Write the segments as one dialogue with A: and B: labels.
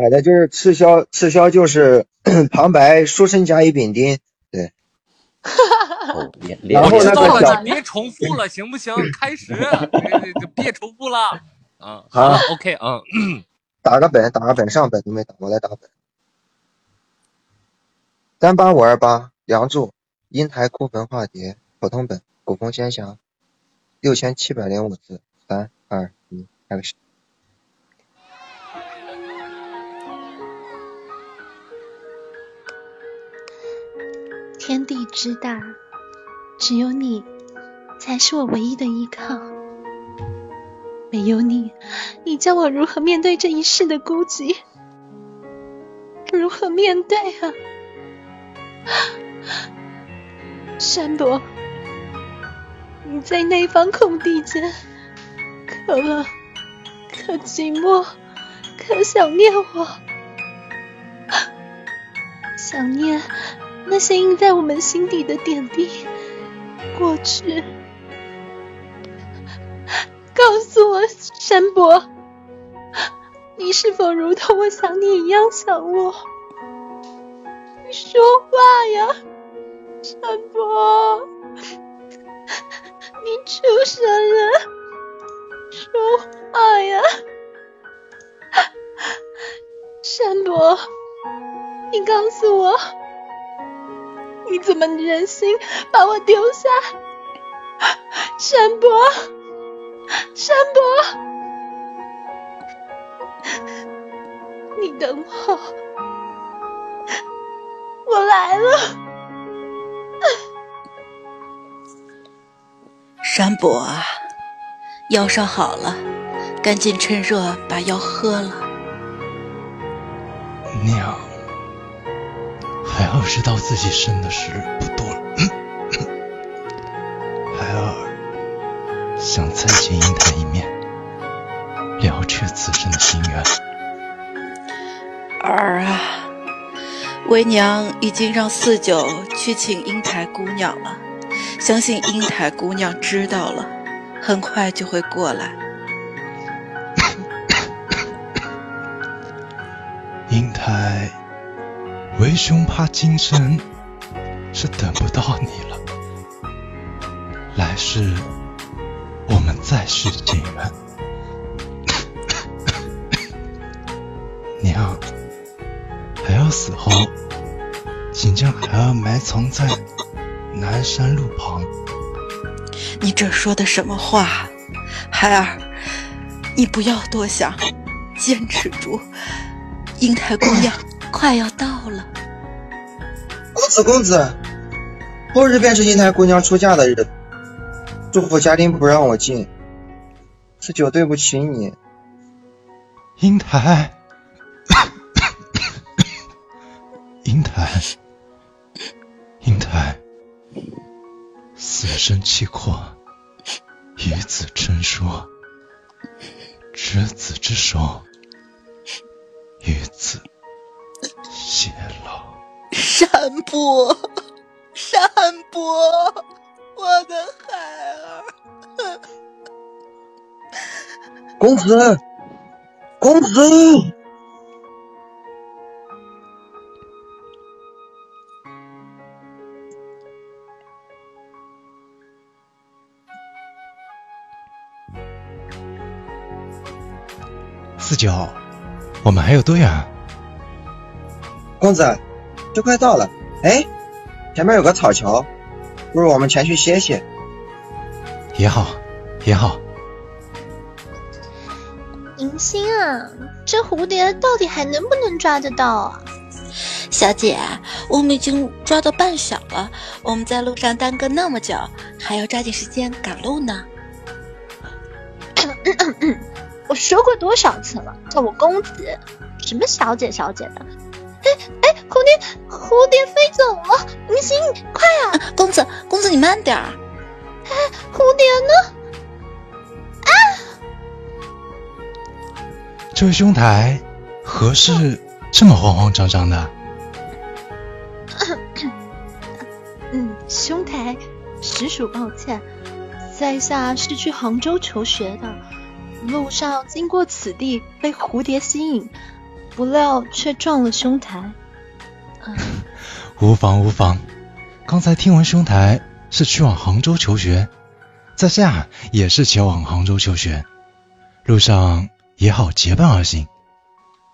A: 好的，就是赤霄，赤霄就是 旁白书生甲乙丙丁，对。然后那个小
B: 别重复了，行不行？开始，别别重复了。嗯，
A: 好
B: ，OK，嗯，
A: 打个本，打个本，上本都没打，我来打本。三八五二八，梁祝，英台哭坟化蝶，普通本，古风仙侠，六千七百零五字，三二一，开始。
C: 天地之大，只有你才是我唯一的依靠。没有你，你教我如何面对这一世的孤寂？如何面对啊？山伯，你在那方空地间，可冷，可寂寞，可想念我，想念。那些印在我们心底的点滴，过去。告诉我，山伯，你是否如同我想你一样想我？你说话呀，山伯！你出声了，说话呀，山伯！你告诉我。你怎么忍心把我丢下？山伯，山伯，你等我，我来了。
D: 山伯啊，药烧好了，赶紧趁热把药喝了。
E: 娘。孩儿知道自己生的时不多了，孩儿想再见英台一面，了却此生的心愿。
D: 儿啊，为娘已经让四九去请英台姑娘了，相信英台姑娘知道了，很快就会过来。
E: 为兄怕今生是等不到你了，来世我们再续前缘。娘，孩儿死后，请将孩儿埋藏在南山路旁。
D: 你这说的什么话，孩儿？你不要多想，坚持住，英台姑娘 快要到
A: 公子，后日便是英台姑娘出嫁的日子，祝福家丁不让我进，十九对不起你。
E: 英台，英台，英台，死生契阔，与子成说，执子之手，与子偕老。
D: 山伯，山伯，我的孩儿，
A: 公子，公子，
E: 四九，我们还有多远？
A: 公子。就快到了，哎，前面有个草桥，不如我们前去歇歇。
E: 也好，也好。
C: 迎新啊，这蝴蝶到底还能不能抓得到啊？
D: 小姐，我们已经抓到半晌了，我们在路上耽搁那么久，还要抓紧时间赶路呢。
C: 我说过多少次了，叫我公子，什么小姐小姐的。哎哎，蝴蝶，蝴蝶飞走了！明星，快啊！
D: 公子，公子你慢点儿。
C: 哎，蝴蝶呢？啊！
E: 这位兄台，何事这么慌慌张张的？
C: 嗯，兄台，实属抱歉，在下是去杭州求学的，路上经过此地，被蝴蝶吸引。不料却撞了兄台。
E: 无妨无妨，刚才听闻兄台是去往杭州求学，在下也是前往杭州求学，路上也好结伴而行。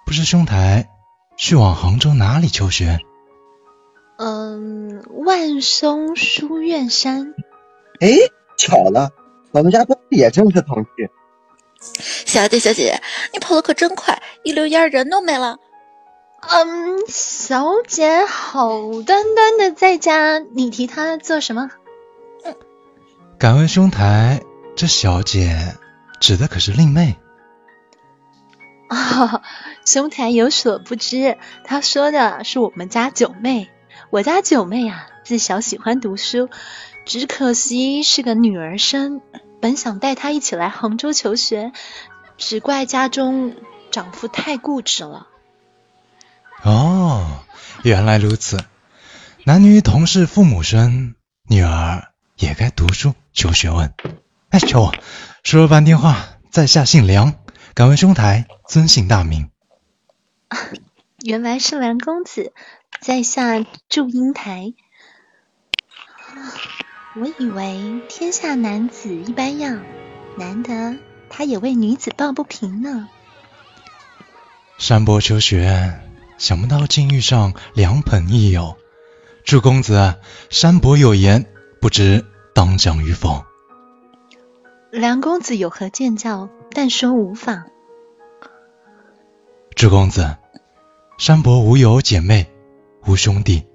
E: 不知兄台去往杭州哪里求学？
C: 嗯，万松书院山。
A: 哎，巧了，我们家公子也正是同去。
D: 小姐，小姐，你跑得可真快，一溜烟人都没了。
C: 嗯，小姐好端端的在家，你提她做什么？
E: 敢问兄台，这小姐指的可是令妹？
C: 啊，兄台有所不知，她说的是我们家九妹。我家九妹啊，自小喜欢读书，只可惜是个女儿身。本想带她一起来杭州求学，只怪家中长父太固执了。
E: 哦，原来如此。男女同是父母生，女儿也该读书求学问。哎，瞧我说了半天话，在下姓梁，敢问兄台尊姓大名？
C: 原来是梁公子，在下祝英台。我以为天下男子一般样，难得他也为女子抱不平呢。
E: 山伯求学，想不到竟遇上良朋益友。祝公子，山伯有言，不知当讲与否？
C: 梁公子有何见教？但说无妨。
E: 祝公子，山伯无有姐妹，无兄弟，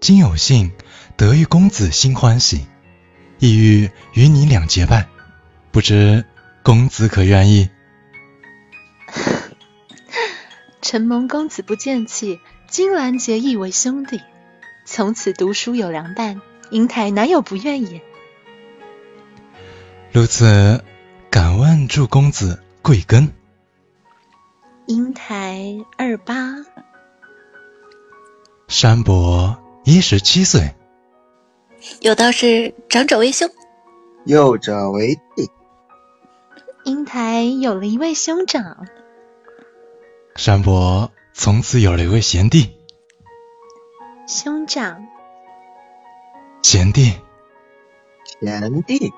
E: 今有幸得遇公子，心欢喜。意欲与你两结拜，不知公子可愿意？
C: 承蒙公子不见弃，金兰结义为兄弟，从此读书有良伴，英台哪有不愿也？
E: 如此，敢问祝公子贵庚？
C: 英台二八，
E: 山伯一十七岁。
D: 有道是长者为兄，
A: 幼者为弟。
C: 英台有了一位兄长，
E: 山伯从此有了一位贤弟。
C: 兄长，
E: 贤弟，
A: 贤弟，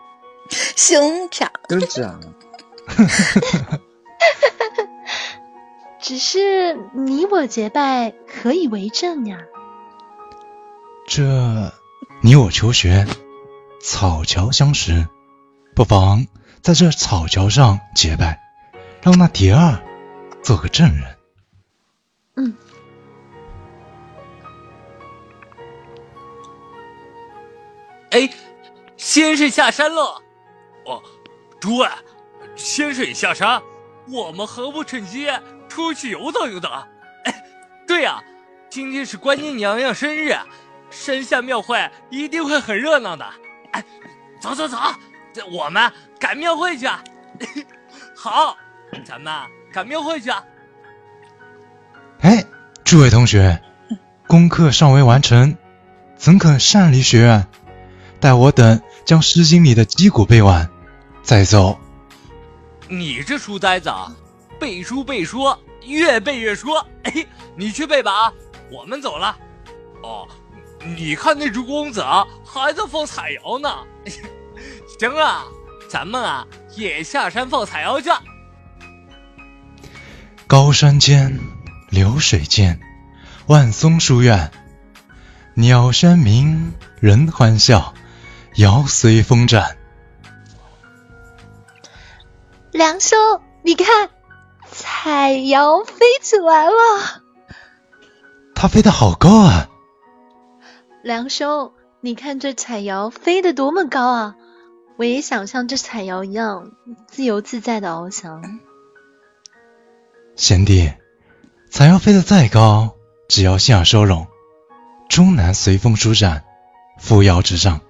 D: 兄长，
F: 兄长。
C: 只是你我结拜，何以为证呀？
E: 这。你我求学，草桥相识，不妨在这草桥上结拜，让那蝶儿做个证人。
C: 嗯。
B: 哎，先生下山了。哦，诸位，先生也下山，我们何不趁机出去游荡游荡？哎，对呀，今天是观音娘娘生日。山下庙会一定会很热闹的，哎，走走走，我们赶庙会去。好，咱们赶庙会去。
E: 哎，诸位同学，功课尚未完成，怎肯擅离学院？待我等将《诗经》里的击鼓背完，再走。
B: 你这书呆子啊，背书背书，越背越说。哎，你去背吧，我们走了。哦。你看那只公子啊，还在放彩瑶呢。行啊，咱们啊也下山放彩瑶去。
E: 高山间，流水间，万松书院，鸟山鸣，人欢笑，瑶随风展。
C: 梁兄，你看，彩瑶飞起来了。
E: 它飞得好高啊！
C: 梁兄，你看这彩瑶飞得多么高啊！我也想像这彩瑶一样自由自在的翱翔。
E: 贤弟，彩瑶飞得再高，只要心儿收拢，终难随风舒展，扶摇直上。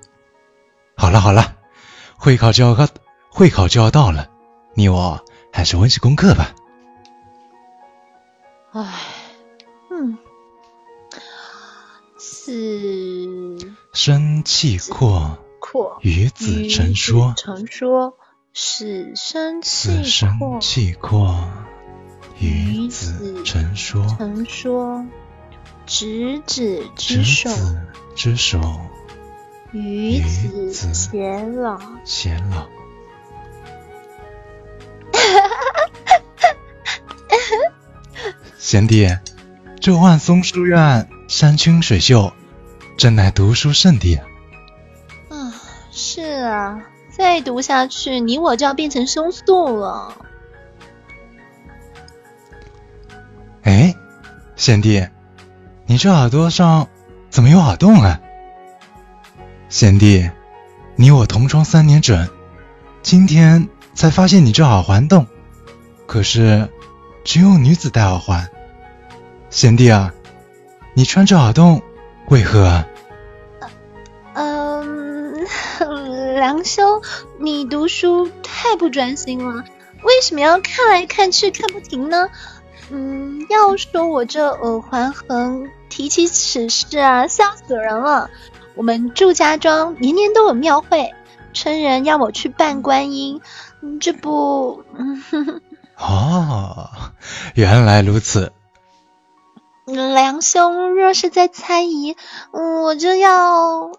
E: 好了好了，会考就要会考就要到了，你我还是温习功课吧。
C: 唉，嗯。是
E: 生气阔，与子成说。
C: 成说，死生气
E: 子生气阔，与
C: 子
E: 子成说，
C: 成说：“执子之手，
E: 子之手，
C: 与
E: 与
C: 子
E: 子
C: 偕老。
E: 偕老。”贤弟，这万松书院山清水秀，真乃读书圣地啊！
C: 啊，是啊，再读下去，你我就要变成松树了。
E: 贤弟，你这耳朵上怎么有耳洞啊？贤弟，你我同窗三年整，今天才发现你这耳环洞，可是只有女子戴耳环。贤弟啊，你穿这耳洞为何啊？
C: 嗯，梁兄，你读书太不专心了，为什么要看来看去看不停呢？嗯，要说我这耳环痕，提起此事啊，笑死人了。我们祝家庄年年都有庙会，村人要我去扮观音，嗯这不，
E: 哦，原来如此。
C: 梁兄若是在猜疑，我就要，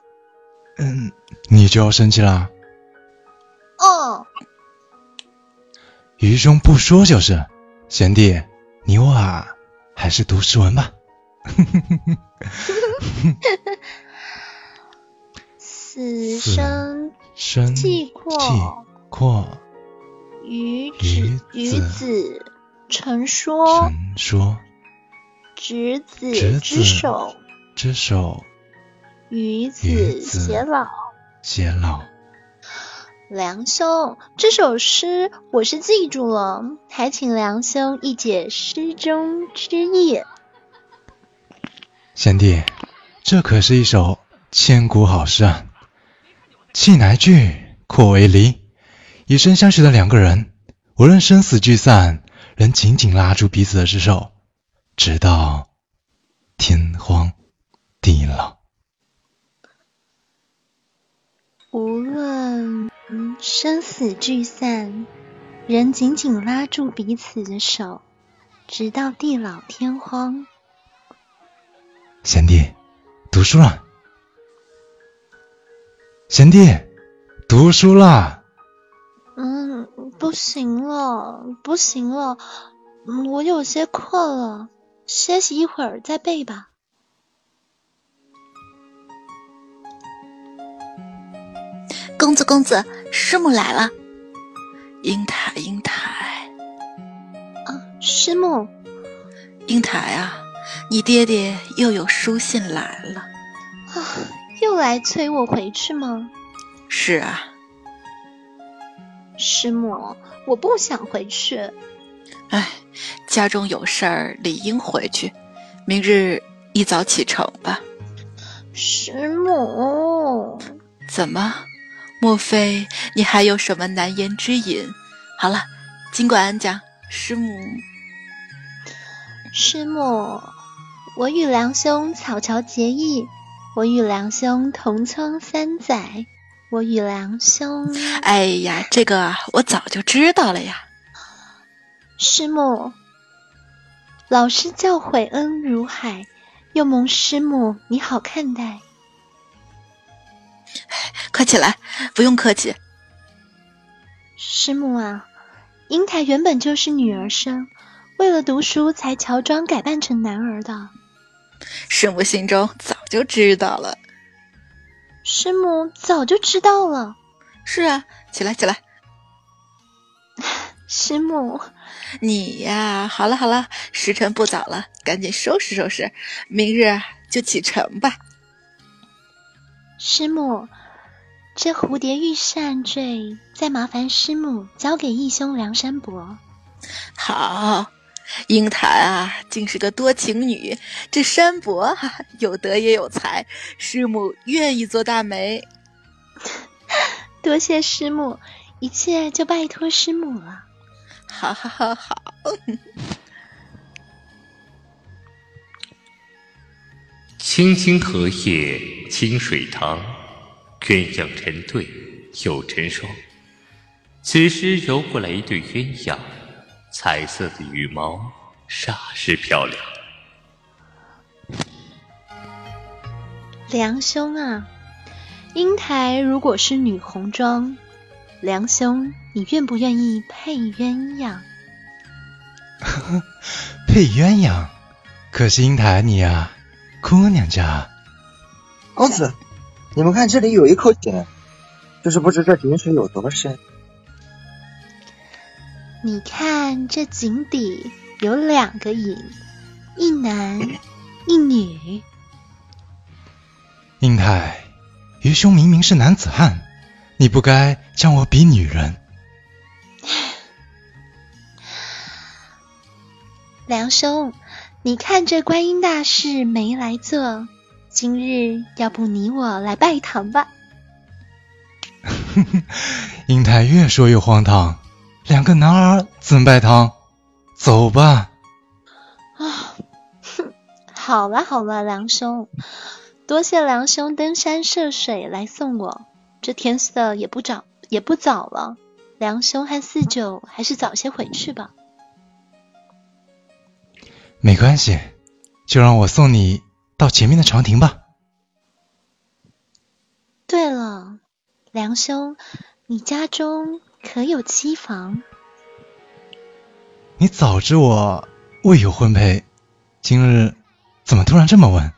E: 嗯，你就要生气啦？
C: 哦，
E: 愚兄不说就是。贤弟，你我啊，还是读诗文吧。死
C: 生
E: 生
C: 契阔
E: 阔，
C: 与子与
E: 子
C: 成说，
E: 成说
C: 执子之手，
E: 之手，
C: 与子偕老。
E: 偕老。
C: 梁兄，这首诗我是记住了，还请梁兄一解诗中之意。
E: 贤弟，这可是一首千古好诗啊！气乃聚，阔为离。以身相许的两个人，无论生死聚散，仍紧紧拉住彼此的之手，直到天荒地老。
C: 无论生死聚散，人紧紧拉住彼此的手，直到地老天荒。
E: 贤弟，读书了。贤弟，读书了。
C: 嗯，不行了，不行了，嗯我有些困了，歇息一会儿再背吧。
D: 公子公子，师母来了。英台英台
C: 啊，师母，
D: 英台啊，你爹爹又有书信来了。
C: 啊，又来催我回去吗？
D: 是啊，
C: 师母，我不想回去。
D: 哎，家中有事儿，理应回去。明日一早启程吧。
C: 师母，
D: 怎么？莫非你还有什么难言之隐？好了，尽管讲。师母，
C: 师母，我与梁兄草桥结义，我与梁兄同窗三载，我与梁兄……
D: 哎呀，这个啊我早就知道了呀。
C: 师母，老师教诲恩如海，又蒙师母你好看待。
D: 快起来，不用客气。
C: 师母啊，英台原本就是女儿身，为了读书才乔装改扮成男儿的。
D: 师母心中早就知道了。
C: 师母早就知道了。
D: 是啊，起来起来。
C: 师母，
D: 你呀，好了好了，时辰不早了，赶紧收拾收拾，明日就启程吧。
C: 师母，这蝴蝶玉扇坠，再麻烦师母交给义兄梁山伯。
D: 好，英台啊，竟是个多情女，这山伯啊，有德也有才，师母愿意做大媒。
C: 多谢师母，一切就拜托师母了。
D: 好好好好。
B: 青青荷叶清水塘，鸳鸯成对有成双。此时游过来一对鸳鸯，彩色的羽毛煞是漂亮。
C: 梁兄啊，英台如果是女红妆，梁兄你愿不愿意配鸳鸯？
E: 配鸳鸯？可是英台你啊，姑娘家。
A: 公子，你们看这里有一口井，就是不知这井水有多深。
C: 你看这井底有两个影，一男一女。
E: 英台，愚兄明明是男子汉，你不该将我比女人。
C: 梁兄，你看这观音大士没来做，今日要不你我来拜堂吧？
E: 英台越说越荒唐，两个男儿怎拜堂？走吧。
C: 啊，哼，好了好了，梁兄，多谢梁兄登山涉水来送我。这天色也不早也不早了，梁兄和四九还是早些回去吧。
E: 没关系，就让我送你到前面的长亭吧。
C: 对了，梁兄，你家中可有妻房？
E: 你早知我未有婚配，今日怎么突然这么问？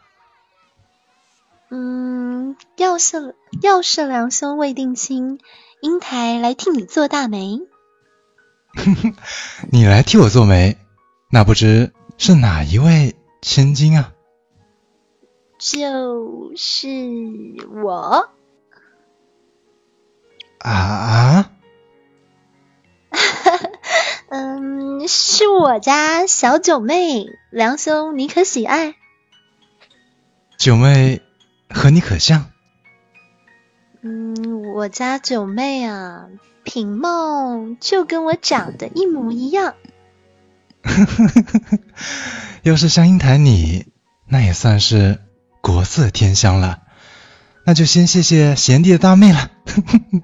C: 嗯，要是要是梁兄未定亲，英台来替你做大媒。
E: 你来替我做媒，那不知。是哪一位千金啊？
C: 就是我。
E: 啊啊！
C: 嗯，是我家小九妹，梁兄你可喜爱？
E: 九妹和你可像？
C: 嗯，我家九妹啊，品貌就跟我长得一模一样。
E: 要是香英台你，那也算是国色天香了。那就先谢谢贤弟的大妹了。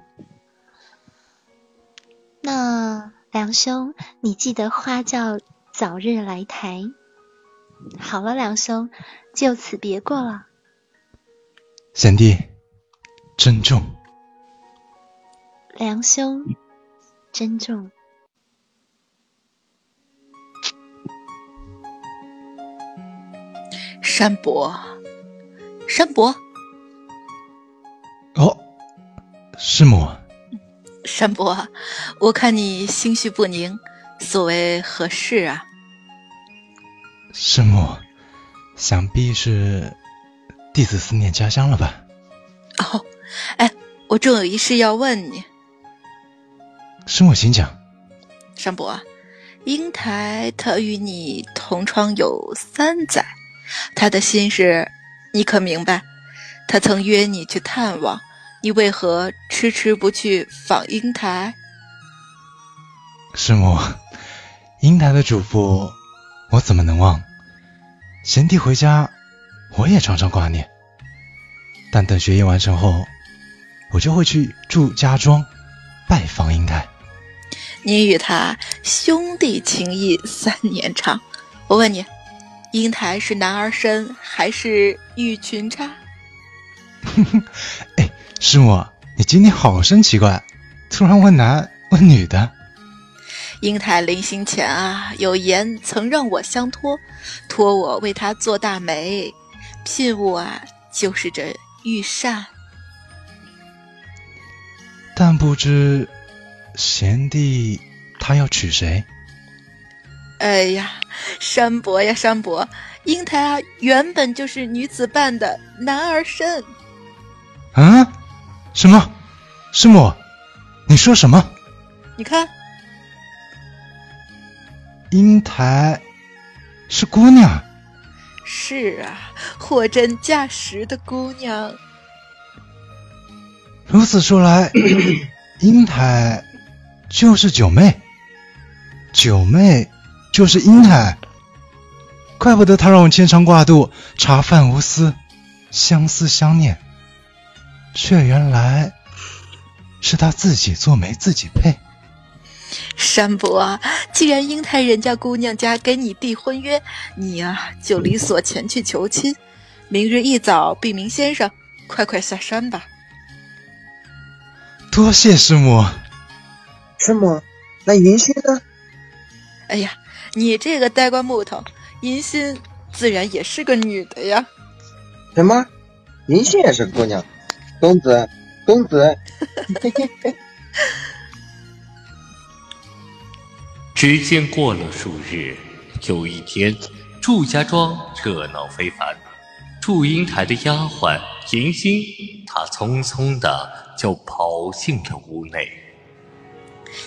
C: 那梁兄，你记得花轿早日来台。好了，梁兄，就此别过了。
E: 贤弟，珍重。
C: 梁兄，珍重。
D: 山伯，山伯，
E: 哦，师母。
D: 山伯，我看你心绪不宁，所为何事啊？
E: 师母，想必是弟子思念家乡了吧？
D: 哦，哎，我正有一事要问你。
E: 师母，请讲。
D: 山伯，英台他与你同窗有三载。他的心事，你可明白？他曾约你去探望，你为何迟迟不去访英台？
E: 师母，英台的嘱咐，我怎么能忘？贤弟回家，我也常常挂念。但等学业完成后，我就会去祝家庄拜访英台。
D: 你与他兄弟情谊三年长，我问你。英台是男儿身还是玉裙钗？
E: 哎，师母，你今天好生奇怪，突然问男问女的。
D: 英台临行前啊，有言曾让我相托，托我为他做大媒，聘物啊就是这玉扇。
E: 但不知贤弟他要娶谁？
D: 哎呀，山伯呀，山伯，英台啊，原本就是女子扮的男儿身。
E: 啊？什么？师母，你说什么？
D: 你看，
E: 英台是姑娘。
D: 是啊，货真价实的姑娘。
E: 如此说来，英台就是九妹。九妹。就是英台，怪不得他让我牵肠挂肚、茶饭无私、相思相念，却原来是他自己做媒自己配。
D: 山伯，既然英台人家姑娘家给你递婚约，你呀就理所前去求亲。明日一早，禀明先生，快快下山吧。
E: 多谢师母。
A: 师母，那云溪呢？
D: 哎呀，你这个呆瓜木头，银心自然也是个女的呀。
A: 什么？银心也是姑娘？公子，公子。
B: 只见过了数日，有一天，祝家庄热闹非凡。祝英台的丫鬟银心，她匆匆的就跑进了屋内。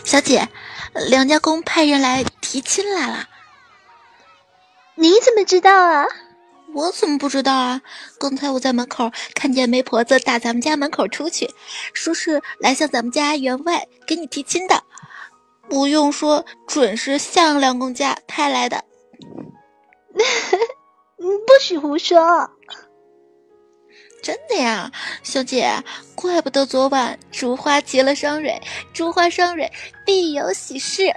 D: 小姐，梁家公派人来提亲来了。
C: 你怎么知道啊？
D: 我怎么不知道啊？刚才我在门口看见媒婆子打咱们家门口出去，说是来向咱们家员外给你提亲的。不用说，准是向梁公家派来的。
C: 不许胡说！
D: 真的呀，小姐，怪不得昨晚竹花结了双蕊，竹花双蕊必有喜事。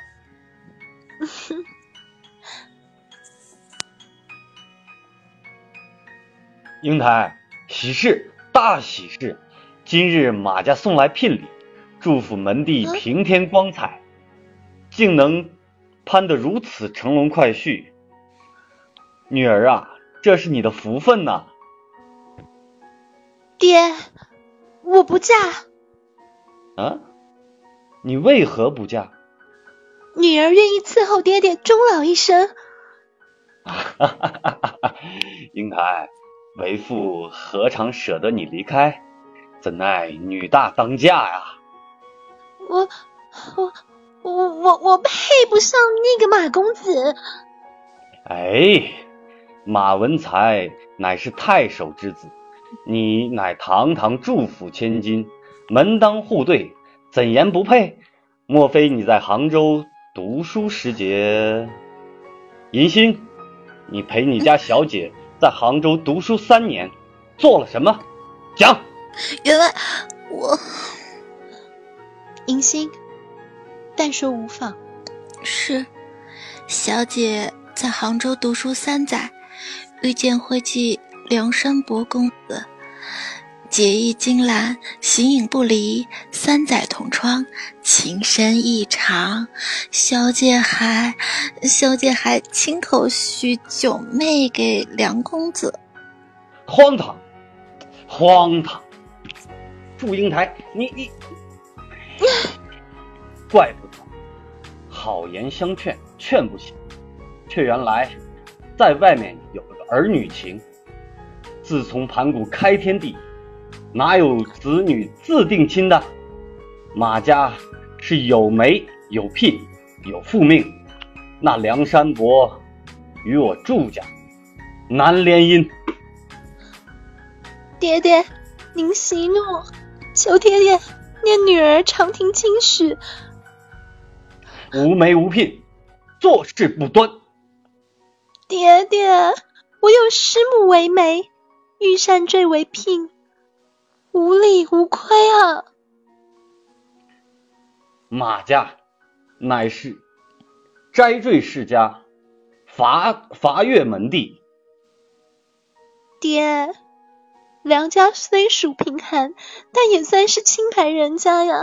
G: 英台，喜事，大喜事！今日马家送来聘礼，祝福门第平添光彩。竟能攀得如此乘龙快婿，女儿啊，这是你的福分呐！
C: 爹，我不嫁。
G: 啊？你为何不嫁？
C: 女儿愿意伺候爹爹终老一生。
G: 哈哈哈哈哈！英台，为父何尝舍得你离开？怎奈女大当嫁呀！
C: 我我。我我我配不上那个马公子。
G: 哎，马文才乃是太守之子，你乃堂堂祝府千金，门当户对，怎言不配？莫非你在杭州读书时节？银心，你陪你家小姐在杭州读书三年，做了什么？讲。
D: 员外，我
C: 银心。但说无妨。
D: 是，小姐在杭州读书三载，遇见会稽梁山伯公子，结义金兰，形影不离，三载同窗，情深意长。小姐还，小姐还亲口许九妹给梁公子。
G: 荒唐，荒唐！祝英台，你你，怪不得。好言相劝，劝不醒，却原来在外面有了个儿女情。自从盘古开天地，哪有子女自定亲的？马家是有媒有聘有父命，那梁山伯与我祝家难联姻。
C: 爹爹，您息怒，求爹爹念女儿长听亲许。
G: 无媒无聘，做事不端。
C: 爹爹，我有师母为媒，玉山坠为聘，无利无亏啊。
G: 马家乃是斋坠世家，伐伐越门第。
C: 爹，梁家虽属贫寒，但也算是清白人家呀。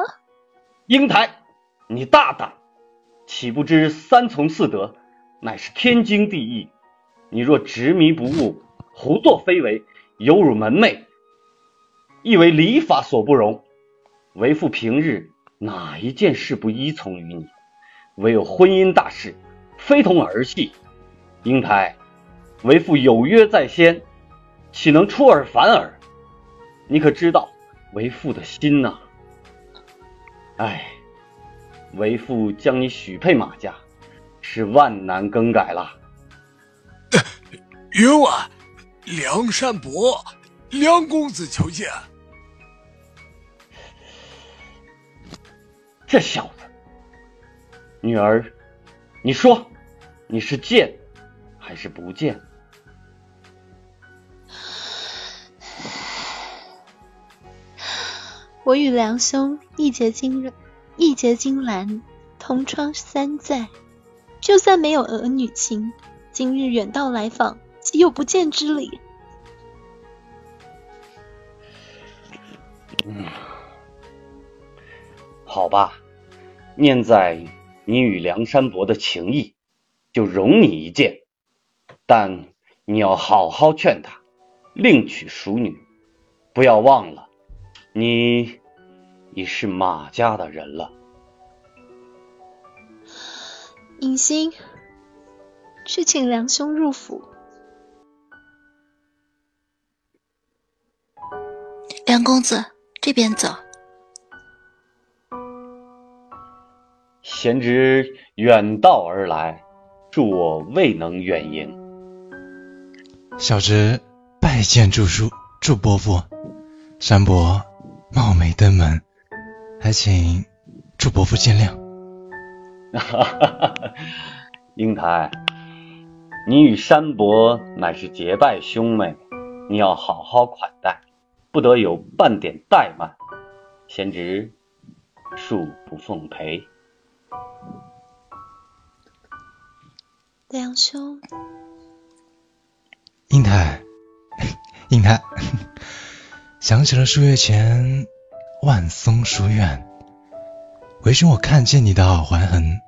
G: 英台，你大胆！岂不知三从四德乃是天经地义？你若执迷不悟，胡作非为，有辱门楣，亦为礼法所不容。为父平日哪一件事不依从于你？唯有婚姻大事，非同儿戏。英台，为父有约在先，岂能出尔反尔？你可知道为父的心呐？唉。为父将你许配马家，是万难更改了。
B: 员外，梁山伯，梁公子求见。
G: 这小子，女儿，你说，你是见还是不见？
C: 我与梁兄义结金刃。义结金兰，同窗三载，就算没有儿女情，今日远道来访，岂有不见之理？
G: 嗯，好吧，念在你与梁山伯的情谊，就容你一见，但你要好好劝他，另娶淑女，不要忘了，你已是马家的人了。
C: 尹星，去请梁兄入府。
D: 梁公子，这边走。
G: 贤侄远道而来，恕我未能远迎。
E: 小侄拜见祝叔、祝伯父。山伯貌美登门，还请祝伯父见谅。
G: 哈哈，英台，你与山伯乃是结拜兄妹，你要好好款待，不得有半点怠慢。贤侄恕不奉陪。
C: 梁兄，
E: 英台，英台，想起了数月前万松书院。为兄，我看见你的耳环痕。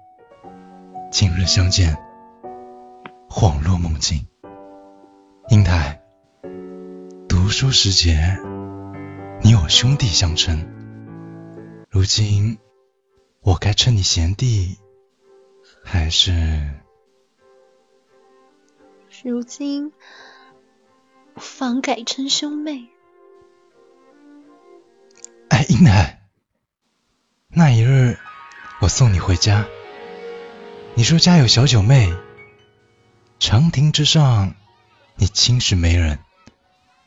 E: 今日相见，恍若梦境。英台，读书时节，你我兄弟相称。如今，我该称你贤弟，还是？
C: 如今，方改称兄妹。
E: 哎，英台。那一日，我送你回家，你说家有小九妹，长亭之上，你轻视媒人。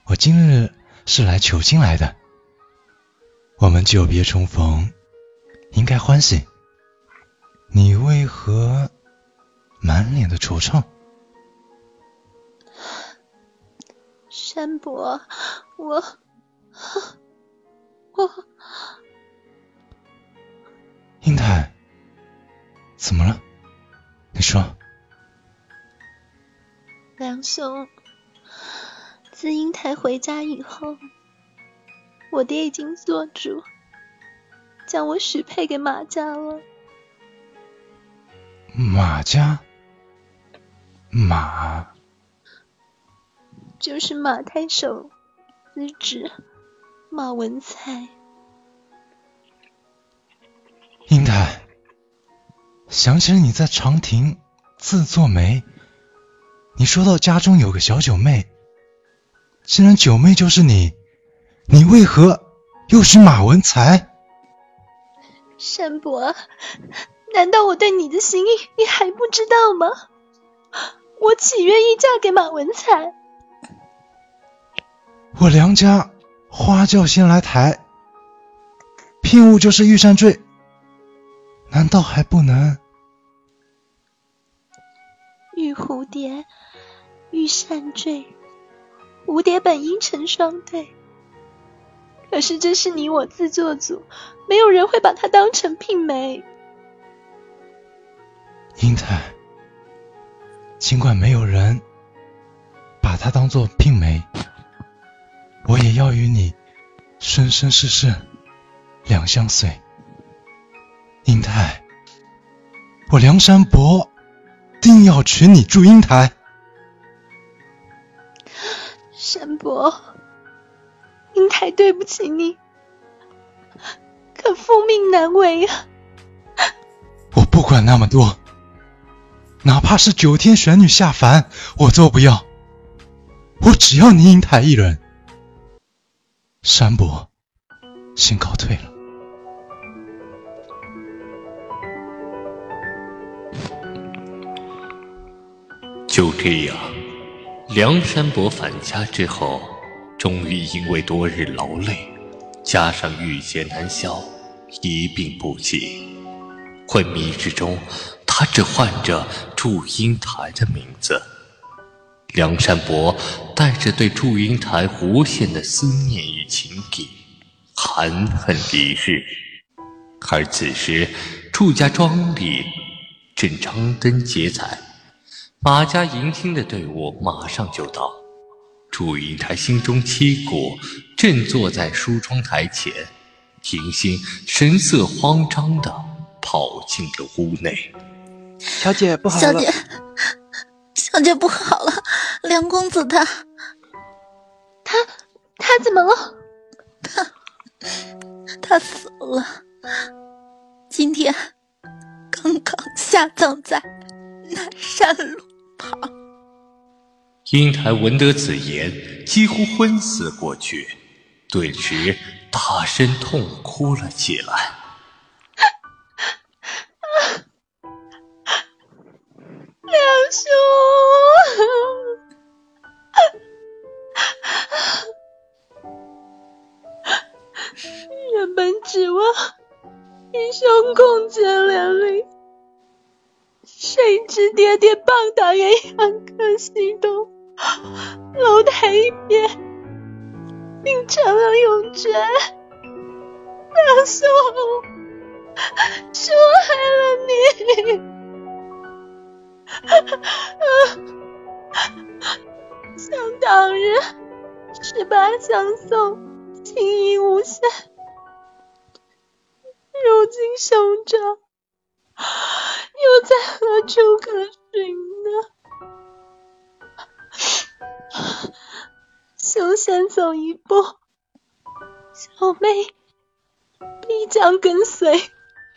E: 我今日是来求亲来的，我们久别重逢，应该欢喜。你为何满脸的惆怅？
C: 山伯，我，我。
E: 英台，怎么了？你说。
C: 梁兄，自英台回家以后，我爹已经做主，将我许配给马家了。
E: 马家？马？
C: 就是马太守子侄马文才。
E: 英台，想起了你在长亭自作媒，你说到家中有个小九妹，既然九妹就是你，你为何又是马文才？
C: 山伯，难道我对你的心意你还不知道吗？我岂愿意嫁给马文才？
E: 我梁家花轿先来抬，聘物就是玉扇坠。难道还不能？
C: 玉蝴蝶，玉扇坠，蝴蝶本应成双对。可是这是你我自作主，没有人会把它当成聘媒。
E: 英台，尽管没有人把它当做聘媒，我也要与你生生世世两相随。英台，我梁山伯定要娶你祝英台。
C: 山伯，英台对不起你，可父命难违啊！
E: 我不管那么多，哪怕是九天玄女下凡，我都不要。我只要你英台一人。山伯，先告退了。
B: 就这样，梁山伯返家之后，终于因为多日劳累，加上郁结难消，一病不起。昏迷之中，他只唤着祝英台的名字。梁山伯带着对祝英台无限的思念与情敌，含恨离世。而此时，祝家庄里正张灯结彩，马家迎亲的队伍马上就到。祝英台心中凄苦，正坐在梳妆台前，婷心神色慌张的跑进了屋内。
A: 小姐不好了，
D: 小姐，小姐不好了，梁公子他
C: 他他怎么了？
D: 他他死了，今天刚刚下葬在南山路旁。
B: 英台闻得此言，几乎昏死过去，顿时大声痛哭了起来。
C: 梁兄，爹爹棒打鸳鸯阁西东，楼台一别，你成了永诀。梁兄，是我害了你。想当日十八相送，情谊无限，如今兄长 又在何处可寻呢？兄先走一步，小妹必将跟随。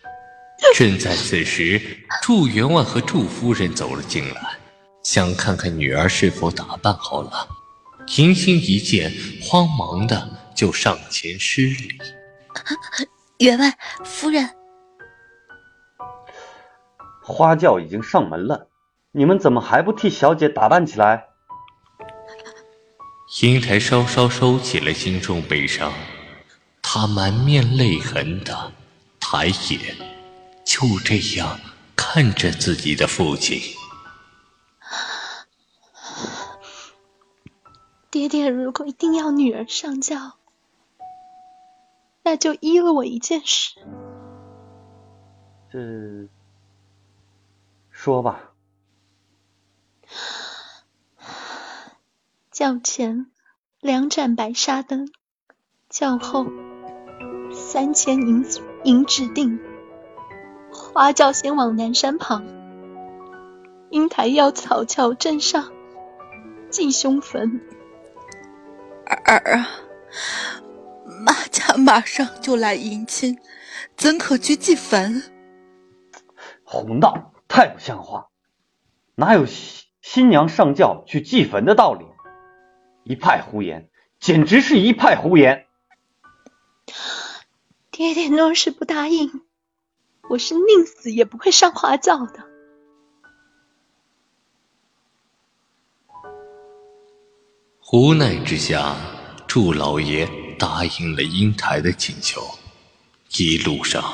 B: 正在此时，祝员外和祝夫人走了进来，想看看女儿是否打扮好了。婷心一见，慌忙的就上前施礼：“
D: 员外夫人，
G: 花轿已经上门了，你们怎么还不替小姐打扮起来？”
B: 英台稍稍收起了心中悲伤，她满面泪痕的抬眼。就这样看着自己的父亲。
C: 爹爹如果一定要女儿上轿，那就依了我一件事。
G: 这，说吧。
C: 轿前两盏白纱灯，轿后三千银银纸锭。花轿先往南山旁，英台要草桥镇上祭兄坟。
D: 儿啊，马家马上就来迎亲，怎可去祭坟？
G: 胡闹，太不像话！哪有新娘上轿去祭坟的道理？一派胡言，简直是一派胡言！
C: 爹爹若是不答应。我是宁死也不会上花轿的。
B: 无奈之下，祝老爷答应了英台的请求。一路上，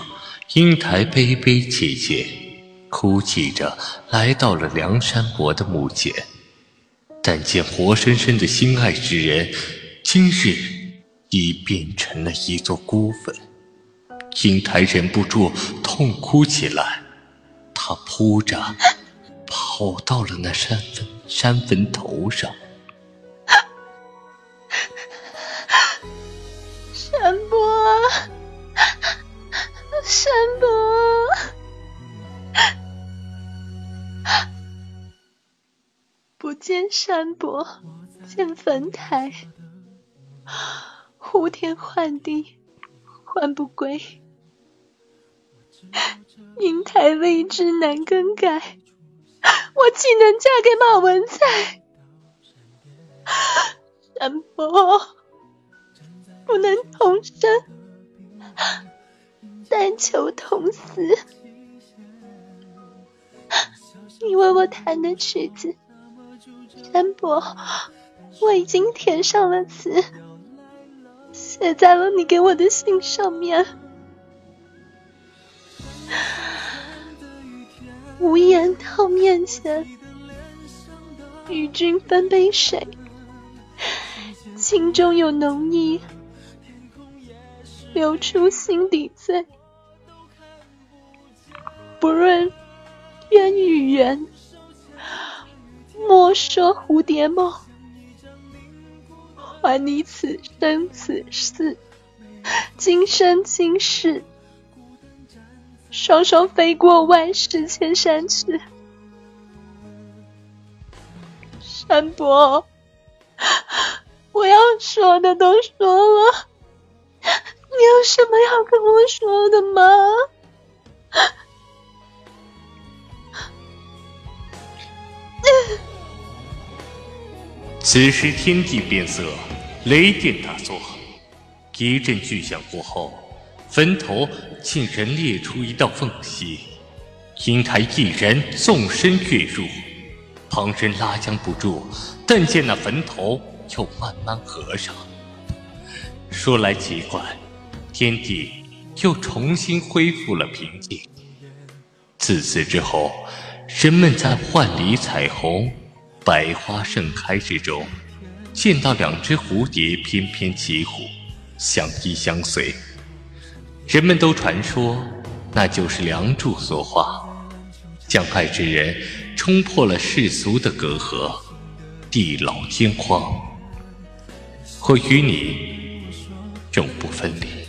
B: 英台悲悲切切，哭泣着来到了梁山伯的墓前。但见活生生的心爱之人，今日已变成了一座孤坟。英台忍不住痛哭起来，她扑着跑到了那山坟山坟头上。
C: 山伯，山伯，不见山伯，见坟台，呼天唤地，唤不归。英台未知难更改，我岂能嫁给马文才？山伯，不能同生，但求同死。你为我弹的曲子，山伯，我已经填上了词，写在了你给我的信上面。无言到面前，与君分杯水，心中有浓意，流出心底醉。不论天与缘，莫说蝴蝶梦，还你此生此世，今生今世，双双飞过万世千山去。山伯，我要说的都说了，你有什么要跟我说的吗？
B: 此时天地变色，雷电大作，一阵巨响过后，坟头竟然裂出一道缝隙，英台一人纵身跃入，旁人拉将不住，但见那坟头又慢慢合上。说来奇怪，天地又重新恢复了平静。自此之后，人们在幻里彩虹。百花盛开之中，见到两只蝴蝶翩翩起舞，相依相随。人们都传说，那就是梁祝所画，将爱之人冲破了世俗的隔阂，地老天荒。我与你永不分离。